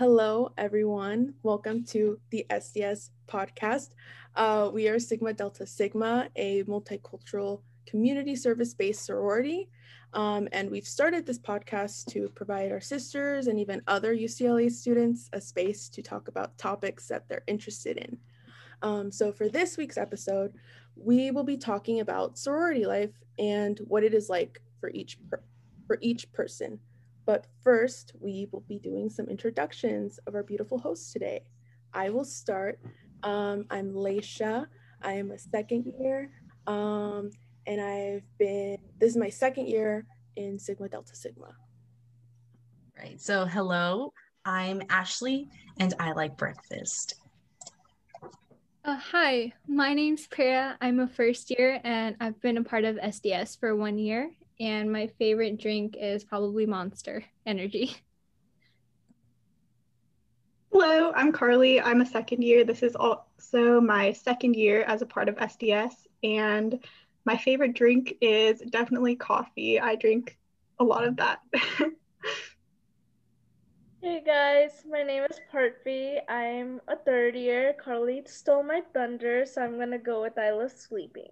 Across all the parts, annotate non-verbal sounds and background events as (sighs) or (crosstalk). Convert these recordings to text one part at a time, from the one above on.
Hello, everyone. Welcome to the SDS podcast. Uh, we are Sigma Delta Sigma, a multicultural community service based sorority. Um, and we've started this podcast to provide our sisters and even other UCLA students a space to talk about topics that they're interested in. Um, so, for this week's episode, we will be talking about sorority life and what it is like for each per- for each person. But first, we will be doing some introductions of our beautiful hosts today. I will start. Um, I'm Leisha. I am a second year, um, and I've been. This is my second year in Sigma Delta Sigma. Right. So, hello. I'm Ashley, and I like breakfast. Uh, hi, my name's Priya. I'm a first year and I've been a part of SDS for one year. And my favorite drink is probably Monster Energy. (laughs) Hello, I'm Carly. I'm a second year. This is also my second year as a part of SDS. And my favorite drink is definitely coffee. I drink a lot of that. (laughs) Hey guys, my name is Partvi. I'm a third year. Carly stole my thunder, so I'm gonna go with I love sleeping.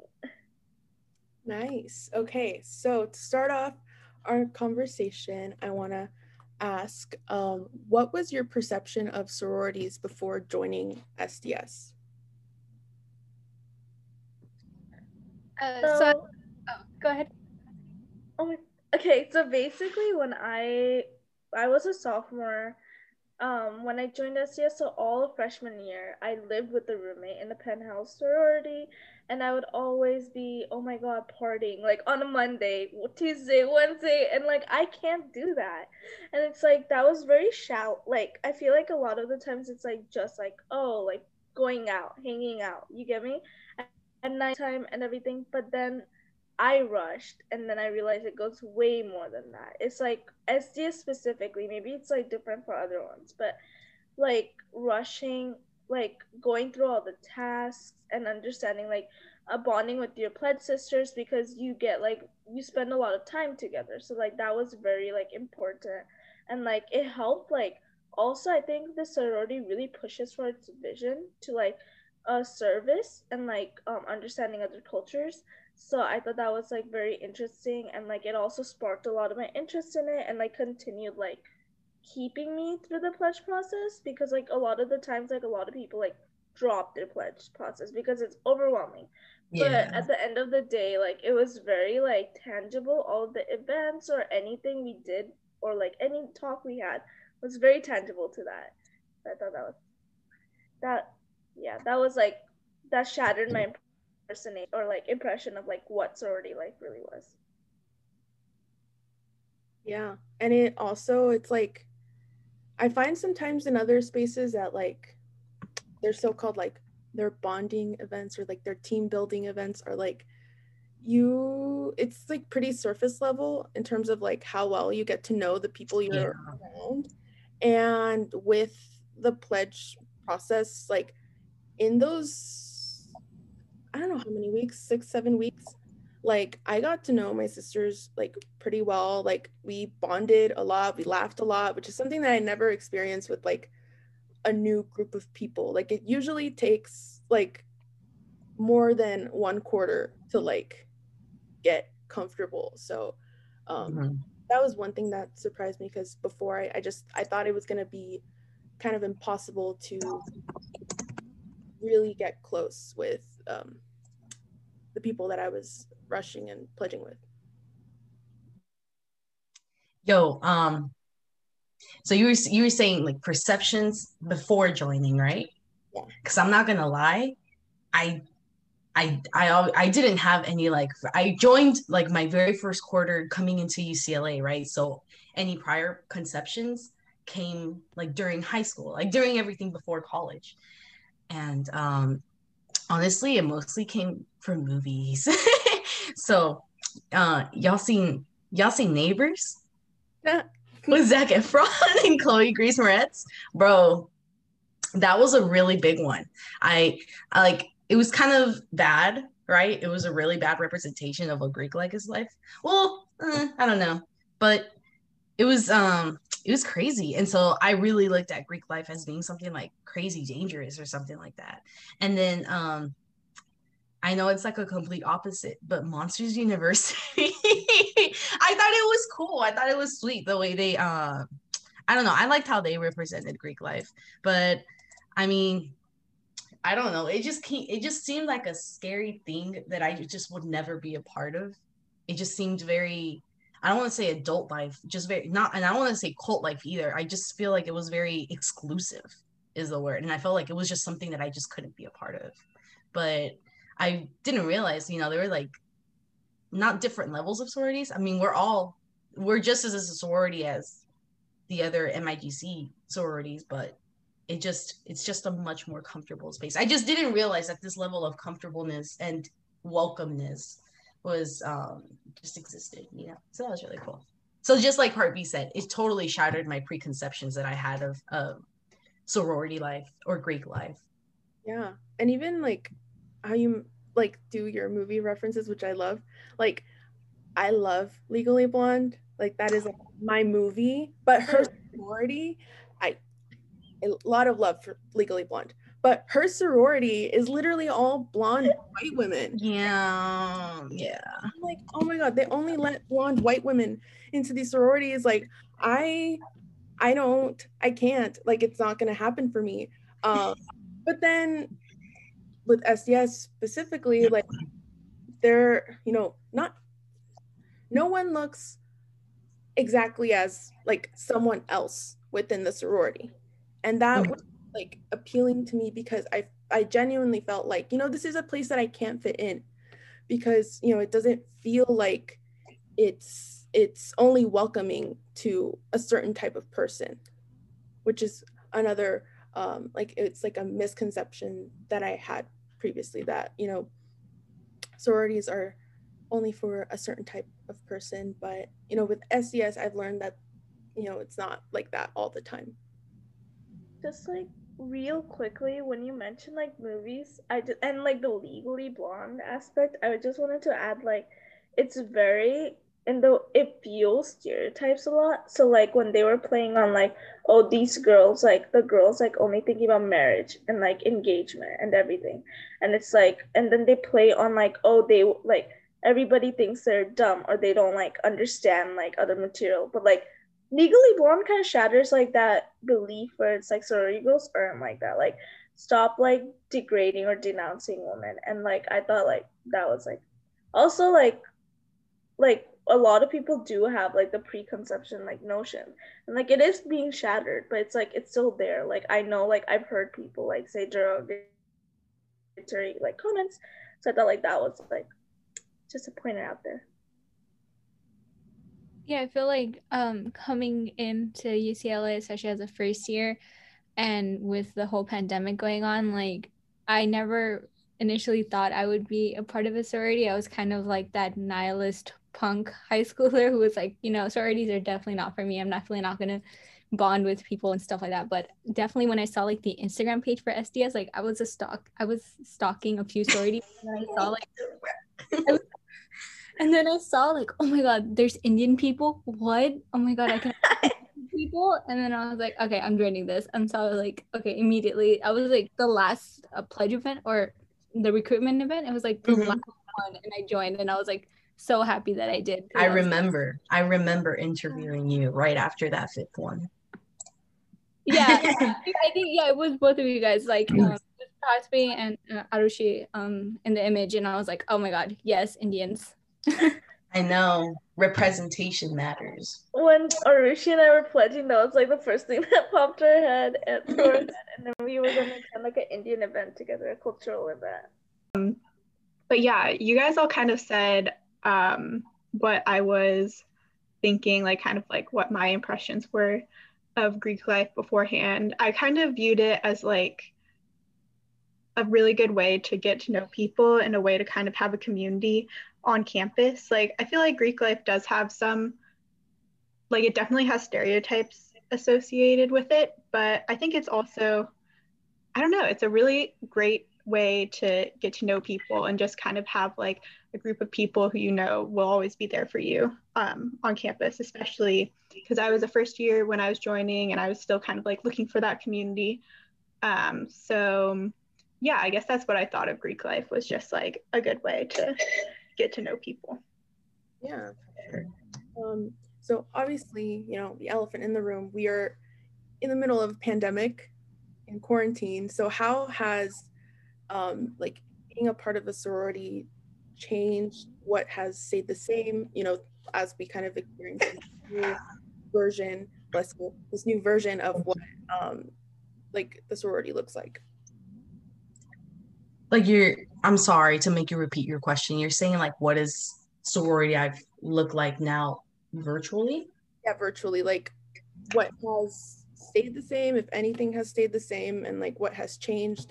Nice. Okay, so to start off our conversation, I want to ask um, what was your perception of sororities before joining SDS? Uh, so, so oh, go ahead. Oh my, okay, so basically, when I I was a sophomore um, when I joined SDS, so all of freshman year, I lived with a roommate in the penthouse sorority, and I would always be, oh my god, partying like on a Monday, Tuesday, Wednesday, and like I can't do that. And it's like that was very shallow. Like I feel like a lot of the times it's like just like oh like going out, hanging out. You get me? At nighttime and everything, but then I rushed and then I realized it goes way more than that. It's like SDS specifically, maybe it's like different for other ones, but like rushing, like going through all the tasks and understanding like a bonding with your pledge sisters because you get like you spend a lot of time together. So like that was very like important and like it helped like also I think the sorority really pushes for its vision to like a service and like um understanding other cultures so i thought that was like very interesting and like it also sparked a lot of my interest in it and like continued like keeping me through the pledge process because like a lot of the times like a lot of people like drop their pledge process because it's overwhelming yeah. but at the end of the day like it was very like tangible all the events or anything we did or like any talk we had was very tangible to that so i thought that was that yeah that was like that shattered my impersonate or like impression of like what sorority life really was. Yeah. And it also it's like I find sometimes in other spaces that like they're so-called like their bonding events or like their team building events are like you it's like pretty surface level in terms of like how well you get to know the people you're yeah. around and with the pledge process like in those I don't know how many weeks, six, seven weeks. Like I got to know my sisters like pretty well. Like we bonded a lot, we laughed a lot, which is something that I never experienced with like a new group of people. Like it usually takes like more than one quarter to like get comfortable. So um mm-hmm. that was one thing that surprised me because before I, I just I thought it was gonna be kind of impossible to really get close with um, the people that I was rushing and pledging with. Yo, um, so you were you were saying like perceptions before joining, right? Yeah. Because I'm not gonna lie, I, I, I, I didn't have any like I joined like my very first quarter coming into UCLA, right? So any prior conceptions came like during high school, like during everything before college, and um, honestly, it mostly came from movies. (laughs) so, uh, y'all seen y'all seen Neighbors? Yeah. With Zac Efron (laughs) and Chloe Grace Moretz, bro. That was a really big one. I, I like it was kind of bad, right? It was a really bad representation of a Greek like his life. Well, eh, I don't know, but it was um it was crazy. And so I really looked at Greek life as being something like crazy dangerous or something like that. And then um I know it's like a complete opposite, but Monsters University, (laughs) I thought it was cool. I thought it was sweet the way they uh I don't know. I liked how they represented Greek life, but I mean, I don't know. It just it just seemed like a scary thing that I just would never be a part of. It just seemed very I don't want to say adult life, just very not, and I don't want to say cult life either. I just feel like it was very exclusive, is the word, and I felt like it was just something that I just couldn't be a part of. But I didn't realize, you know, there were like not different levels of sororities. I mean, we're all we're just as a sorority as the other MIGC sororities, but it just it's just a much more comfortable space. I just didn't realize that this level of comfortableness and welcomeness was um just existed, you know. So that was really cool. So just like Heartbeat said, it totally shattered my preconceptions that I had of um, sorority life or Greek life. Yeah, and even like how you like do your movie references, which I love. Like, I love Legally Blonde. Like that is like my movie, but her (laughs) sorority, I a lot of love for Legally Blonde but her sorority is literally all blonde white women. Yeah, yeah. I'm like, oh my god, they only let blonde white women into these sororities. Like, I, I don't, I can't. Like, it's not gonna happen for me. Um, but then with SDS specifically, like, they're, you know, not, no one looks exactly as like someone else within the sorority, and that. Mm-hmm like appealing to me because I I genuinely felt like, you know, this is a place that I can't fit in because, you know, it doesn't feel like it's it's only welcoming to a certain type of person, which is another um like it's like a misconception that I had previously that, you know, sororities are only for a certain type of person, but you know, with SDS I've learned that you know, it's not like that all the time. Just like real quickly when you mentioned like movies i just and like the legally blonde aspect i just wanted to add like it's very and though it fuels stereotypes a lot so like when they were playing on like oh these girls like the girls like only thinking about marriage and like engagement and everything and it's like and then they play on like oh they like everybody thinks they're dumb or they don't like understand like other material but like Legally Blonde kind of shatters like that belief where it's like sorority girls aren't like that. Like stop like degrading or denouncing women. And like I thought like that was like also like like a lot of people do have like the preconception like notion. And like it is being shattered but it's like it's still there. Like i know like i've heard people like say derogatory like comments so i thought like that was like just to point it out there. Yeah, I feel like um, coming into UCLA, especially as a first year, and with the whole pandemic going on, like I never initially thought I would be a part of a sorority. I was kind of like that nihilist punk (laughs) high schooler who was like, you know, sororities are definitely not for me. I'm definitely not gonna bond with people and stuff like that. But definitely when I saw like the Instagram page for SDS, like I was a stalk, I was stalking a few sororities and I saw like I was (laughs) and then I saw like, oh my god, there's Indian people. What? Oh my god, I can (laughs) people. And then I was like, okay, I'm joining this. And so I was like, okay, immediately. I was like the last uh, pledge event or the recruitment event. It was like the mm-hmm. last one, and I joined, and I was like so happy that I did. I, remember. I remember interviewing you right after that fifth one. Yeah, (laughs) I think yeah, it was both of you guys. Like. Um, and uh, Arushi um in the image and I was like, oh my god, yes, Indians. (laughs) I know representation matters. When Arushi and I were pledging, that was like the first thing (laughs) that popped our head, and, (laughs) and then we were gonna attend like an Indian event together, a cultural event. Um, but yeah, you guys all kind of said um, what I was thinking, like kind of like what my impressions were of Greek life beforehand. I kind of viewed it as like a really good way to get to know people and a way to kind of have a community on campus. Like I feel like Greek life does have some like it definitely has stereotypes associated with it, but I think it's also I don't know, it's a really great way to get to know people and just kind of have like a group of people who you know will always be there for you um, on campus, especially because I was a first year when I was joining and I was still kind of like looking for that community. Um, so yeah, I guess that's what I thought of Greek life was just like a good way to get to know people. Yeah, sure. Um, so obviously, you know, the elephant in the room, we are in the middle of a pandemic in quarantine. So how has um, like being a part of a sorority changed? What has stayed the same? You know, as we kind of experience this new version, bless this new version of what um, like the sorority looks like like you're i'm sorry to make you repeat your question. You're saying like what does sorority i've look like now virtually? Yeah virtually. Like what has stayed the same if anything has stayed the same and like what has changed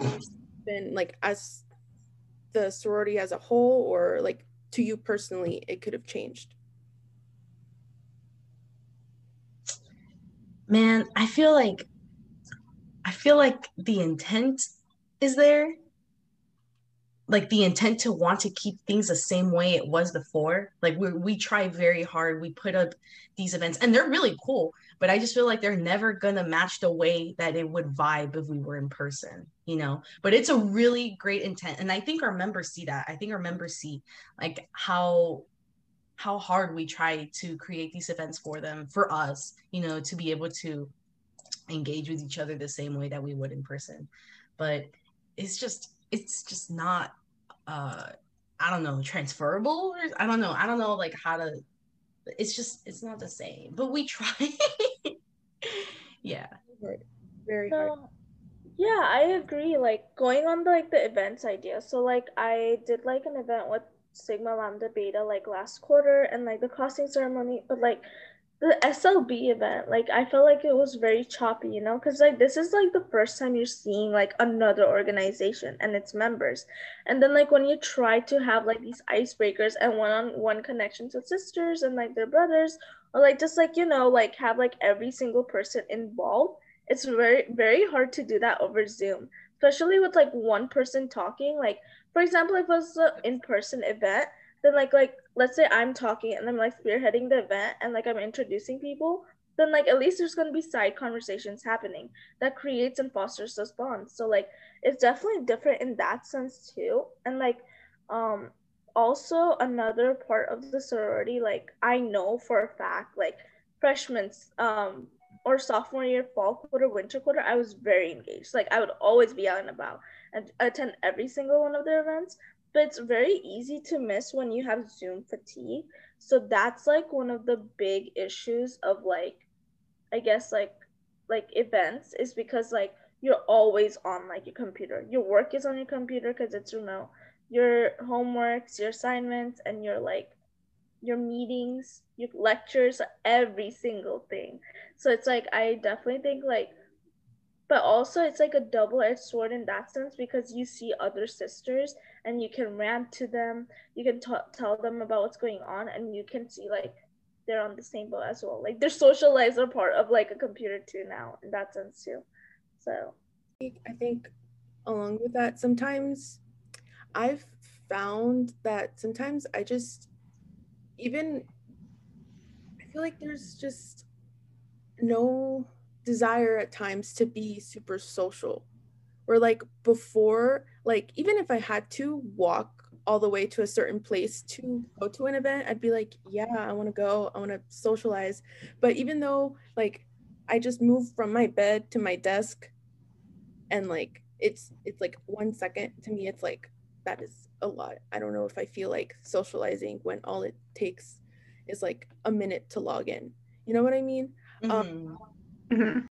been like as the sorority as a whole or like to you personally it could have changed? Man i feel like i feel like the intent is there like the intent to want to keep things the same way it was before. Like we we try very hard. We put up these events and they're really cool, but I just feel like they're never gonna match the way that it would vibe if we were in person, you know. But it's a really great intent. And I think our members see that. I think our members see like how how hard we try to create these events for them, for us, you know, to be able to engage with each other the same way that we would in person. But it's just it's just not uh I don't know, transferable or I don't know. I don't know like how to it's just it's not the same. But we try. (laughs) yeah. Very hard. So, yeah, I agree. Like going on the, like the events idea. So like I did like an event with Sigma Lambda Beta like last quarter and like the crossing ceremony, but like the SLB event, like I felt like it was very choppy, you know, because like this is like the first time you're seeing like another organization and its members. And then like when you try to have like these icebreakers and one-on-one connections with sisters and like their brothers, or like just like, you know, like have like every single person involved, it's very, very hard to do that over Zoom, especially with like one person talking. Like, for example, if it was an in-person event, then like like let's say I'm talking and I'm like spearheading the event and like I'm introducing people, then like at least there's gonna be side conversations happening that creates and fosters those bonds. So like it's definitely different in that sense too. And like um also another part of the sorority, like I know for a fact, like freshmen um or sophomore year, fall quarter, winter quarter, I was very engaged. Like I would always be out and about and attend every single one of their events but it's very easy to miss when you have Zoom fatigue. So that's like one of the big issues of like, I guess like, like events is because like you're always on like your computer. Your work is on your computer because it's remote. Your homeworks, your assignments, and your like, your meetings, your lectures, every single thing. So it's like I definitely think like but also it's like a double-edged sword in that sense because you see other sisters and you can rant to them you can t- tell them about what's going on and you can see like they're on the same boat as well. Like their social lives are part of like a computer too now in that sense too. So i think along with that sometimes i've found that sometimes i just even i feel like there's just no desire at times to be super social. Or like before like even if i had to walk all the way to a certain place to go to an event i'd be like yeah i want to go i want to socialize. But even though like i just moved from my bed to my desk and like it's it's like one second to me it's like that is a lot. I don't know if i feel like socializing when all it takes is like a minute to log in. You know what i mean? Um, mm-hmm. um, Mm-hmm.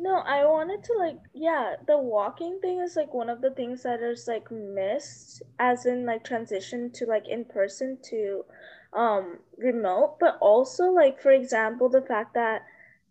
No, I wanted to like yeah, the walking thing is like one of the things that is like missed as in like transition to like in person to um remote, but also like for example the fact that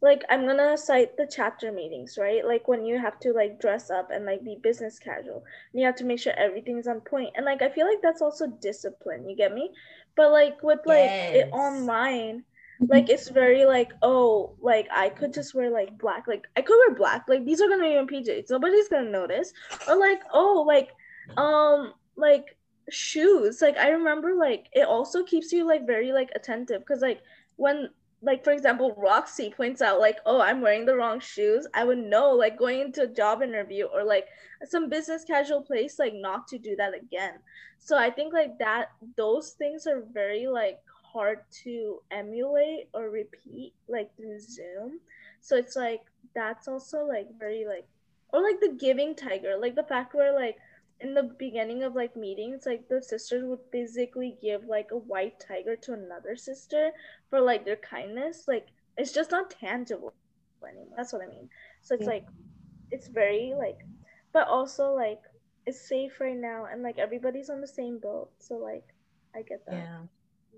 like I'm gonna cite the chapter meetings, right? Like when you have to like dress up and like be business casual, and you have to make sure everything's on point. And like I feel like that's also discipline, you get me? But like with like yes. it online, like it's very like oh like i could just wear like black like i could wear black like these are gonna be in pjs nobody's gonna notice. Or like oh like um like shoes. Like I remember like it also keeps you like very like attentive. Because like when like for example roxy points out like oh i'm wearing the wrong shoes i would know like going into a job interview or like some business casual place like not to do that again. So i think like that those things are very like hard to emulate or repeat like through zoom so it's like that's also like very like or like the giving tiger like the fact where like in the beginning of like meetings, like the sisters would physically give like a white tiger to another sister for like their kindness. Like it's just not tangible anymore. That's what I mean. So it's yeah. like it's very like but also like it's safe right now and like everybody's on the same boat. So like I get that. Yeah.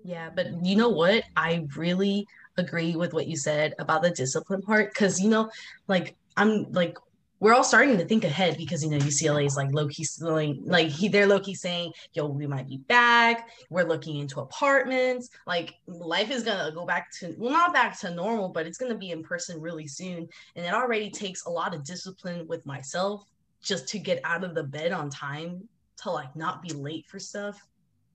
Yeah, but you know what? I really agree with what you said about the discipline part because you know, like I'm like we're all starting to think ahead because you know UCLA is like low key like he they're low key saying, yo, we might be back. We're looking into apartments. Like life is gonna go back to well, not back to normal, but it's gonna be in person really soon. And it already takes a lot of discipline with myself just to get out of the bed on time to like not be late for stuff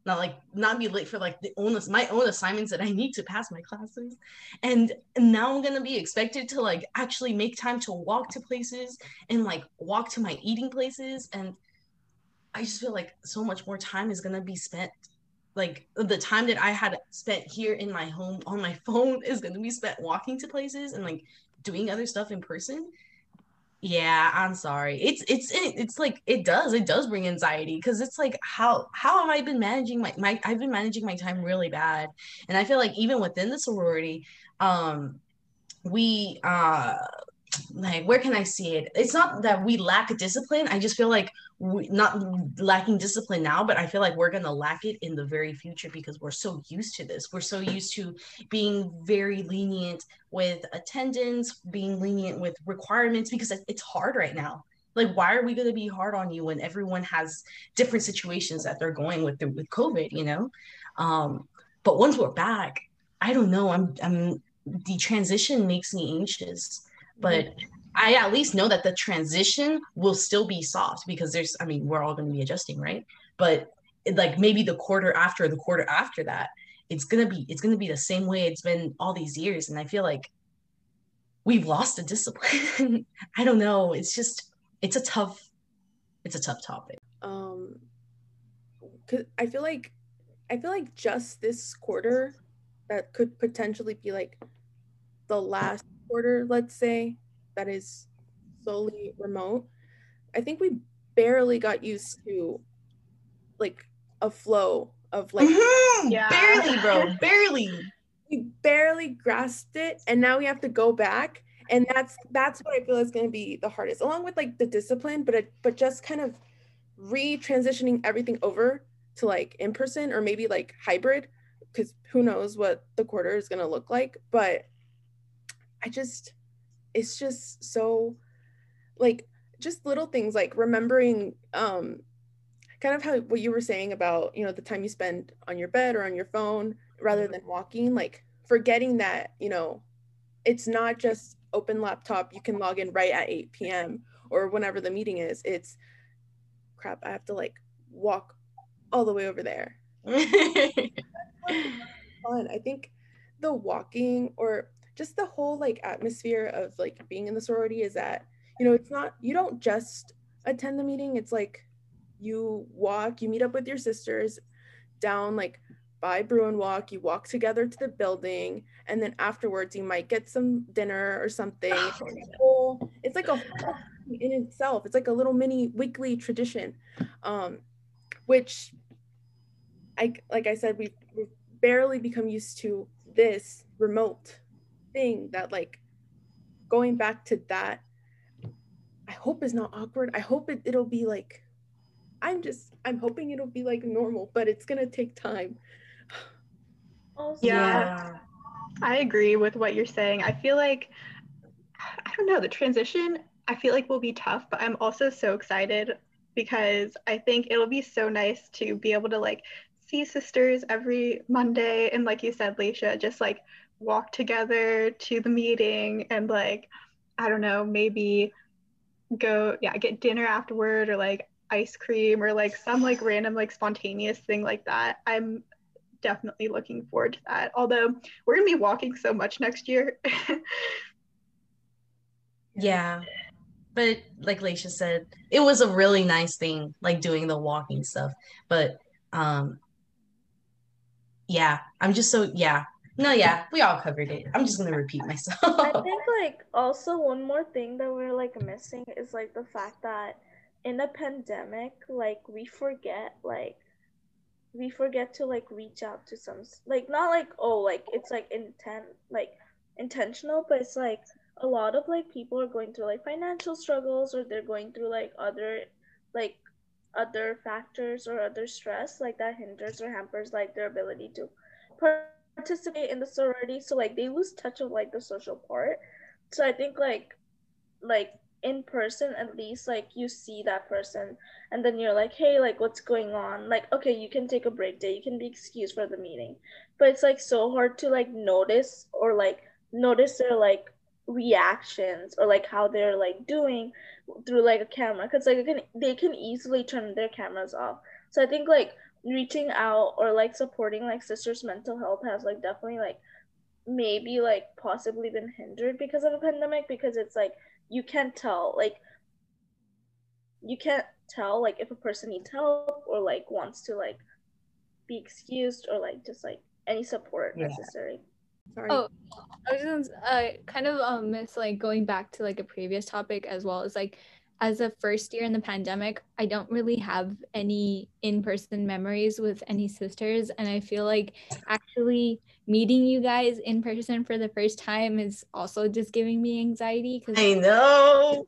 not like not be late for like the own my own assignments that I need to pass my classes. And now I'm gonna be expected to like actually make time to walk to places and like walk to my eating places. And I just feel like so much more time is gonna be spent. Like the time that I had spent here in my home on my (laughs) phone is gonna be spent walking to places and like doing other stuff in person yeah i'm sorry. It's it's it's like it does it does bring anxiety because it's like how how have i been managing my, my i've been managing my time really bad. And i feel like even within the sorority um we uh like where can i see it? It's not that we lack discipline. I just feel like we not lacking discipline now but i feel like we're going to lack it in the very future because we're so used to this. We're so used to being very lenient with attendance being lenient with requirements because it's hard right now. Like why are we going to be hard on you when everyone has different situations that they're going with with covid you know? Um but once we're back i don't know. I'm i'm the transition makes me anxious but I at least know that the transition will still be soft because there's, I mean, we're all going to be adjusting, right? But like maybe the quarter after, the quarter after that, it's gonna be, it's gonna be the same way it's been all these years, and I feel like we've lost the discipline. (laughs) I don't know. It's just, it's a tough, it's a tough topic. Um, cause I feel like, I feel like just this quarter, that could potentially be like the last quarter, let's say, that is solely remote, I think we barely got used to like a flow of like mm-hmm. yeah. barely, bro, (laughs) barely. We barely grasped it, and now we have to go back, and that's that's what I feel is going to be the hardest, along with like the discipline, but it, but just kind of re-transitioning everything over to like in person or maybe like hybrid, because who knows what the quarter is going to look like, but I just, it's just so like just little things like remembering um kind of how what you were saying about you know the time you spend on your bed or on your phone rather than walking like forgetting that you know it's not just open laptop you can log in right at 8 p.m or whenever the meeting is. It's crap i have to like walk all the way over there. (laughs) Fun. I think the walking or just the whole like atmosphere of like being in the sorority is that you know it's not you don't just attend the meeting it's like you walk you meet up with your sisters down like by Bruin Walk, you walk together to the building, and then afterwards you might get some dinner or something. Oh. It's like a in itself. It's like a little mini weekly tradition, um, which I like I said we've, we've barely become used to this remote thing that like going back to that i hope is not awkward. I hope it, it'll be like i'm just i'm hoping it'll be like normal but it's gonna take time. (sighs) Yeah, yeah. I agree with what you're saying. I feel like i don't know the transition i feel like will be tough but i'm also so excited because i think it'll be so nice to be able to like see sisters every monday and like you said leisha just like walk together to the meeting and like I don't know, maybe go yeah, get dinner afterward or like ice cream or like some like random like spontaneous thing like that. I'm definitely looking forward to that. Although we're gonna be walking so much next year. (laughs) yeah. But like Leisha said, it was a really nice thing, like doing the walking stuff. But um yeah, I'm just so yeah. No, yeah, we all covered it. I'm just gonna repeat (laughs) myself. I think like also one more thing that we're like missing is like the fact that in a pandemic, like we forget like we forget to like reach out to some like not like oh like it's like intent like intentional, but it's like a lot of like people are going through like financial struggles or they're going through like other like other factors or other stress like that hinders or hampers like their ability to participate in the sorority so like they lose touch of like the social part. So i think like like in person at least like you see that person and then you're like hey like what's going on? Like okay you can take a break day. You can be excused for the meeting. But it's like so hard to like notice or like notice their like reactions or like how they're like doing through like a camera because like can, they can easily turn their cameras off. So i think like reaching out or like supporting like sisters mental health has like definitely like maybe like possibly been hindered because of a pandemic because it's like you can't tell like you can't tell like if a person needs help or like wants to like be excused or like just like any support yeah. necessary Sorry. Oh, I was just uh, kind of um, miss like going back to like a previous topic as well as like as a first year in the pandemic, I don't really have any in person memories with any sisters. And I feel like actually meeting you guys in person for the first time is also just giving me anxiety. Cause I know.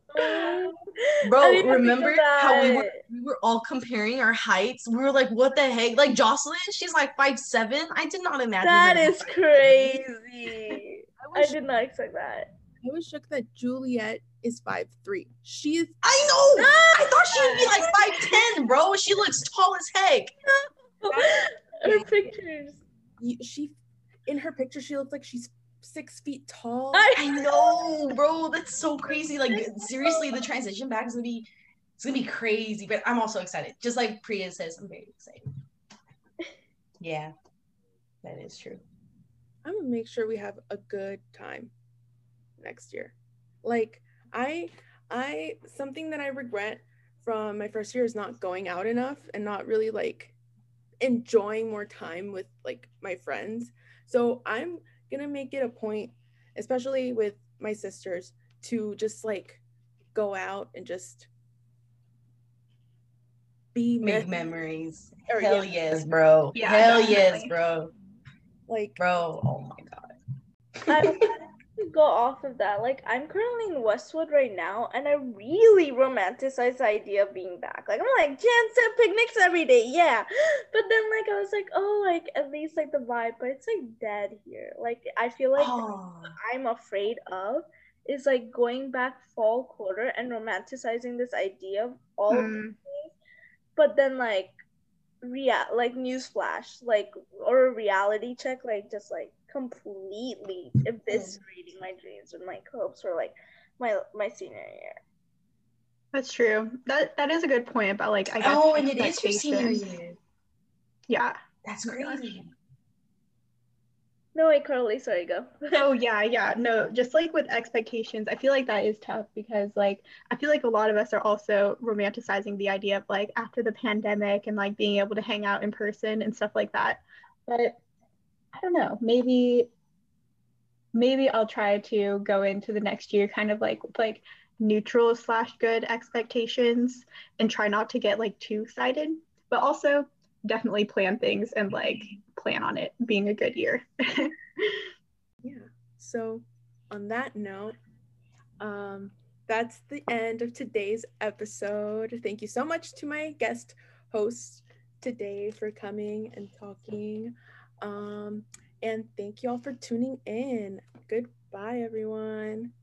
Bro, I remember how we were we were all comparing our heights? We were like, what the heck? Like Jocelyn, she's like five seven. I did not imagine that. That is (laughs) crazy. I, I did not expect that. I was shook that Juliet is five three. She is. I know. I thought she would be like five ten, bro. She looks tall as heck. her pictures. She, in her picture, she looks like she's six feet tall. I know, bro. That's so crazy. Like seriously, the transition back is gonna be, it's gonna be crazy. But I'm also excited. Just like Priya says, I'm very excited. Yeah, that is true. I'm gonna make sure we have a good time next year. Like I I something that I regret from my first year is not going out enough and not really like enjoying more time with like my friends. So I'm going to make it a point especially with my sisters to just like go out and just be make memories. Or, Hell yeah. yes, bro. Yeah, Hell definitely. yes, bro. Like bro, oh my god (laughs) go off of that, like I'm currently in Westwood right now, and I really romanticize the idea of being back. Like I'm like Jansen picnics every day, yeah. But then like I was like, oh, like at least like the vibe, but it's like dead here. Like I feel like oh. I'm afraid of is like going back fall quarter and romanticizing this idea of all mm. things, but then like real like newsflash like or a reality check like just like completely eviscerating my dreams and my hopes for like my my senior year. That's true. That that is a good point about like I guess oh, and it is your senior year. Yeah, that's oh crazy. No, wait, Carly, sorry, go. oh yeah, yeah, no, just like with expectations, I feel like that is tough because like I feel like a lot of us are also romanticizing the idea of like after the pandemic and like being able to hang out in person and stuff like that. But I don't know, maybe maybe I'll try to go into the next year kind of like like neutral slash good expectations and try not to get like too excited, but also definitely plan things and like plan on it being a good year. (laughs) yeah. So on that note, um, that's the end of today's episode. Thank you so much to my guest host today for coming and talking. Um, and thank you all for tuning in. Goodbye, everyone.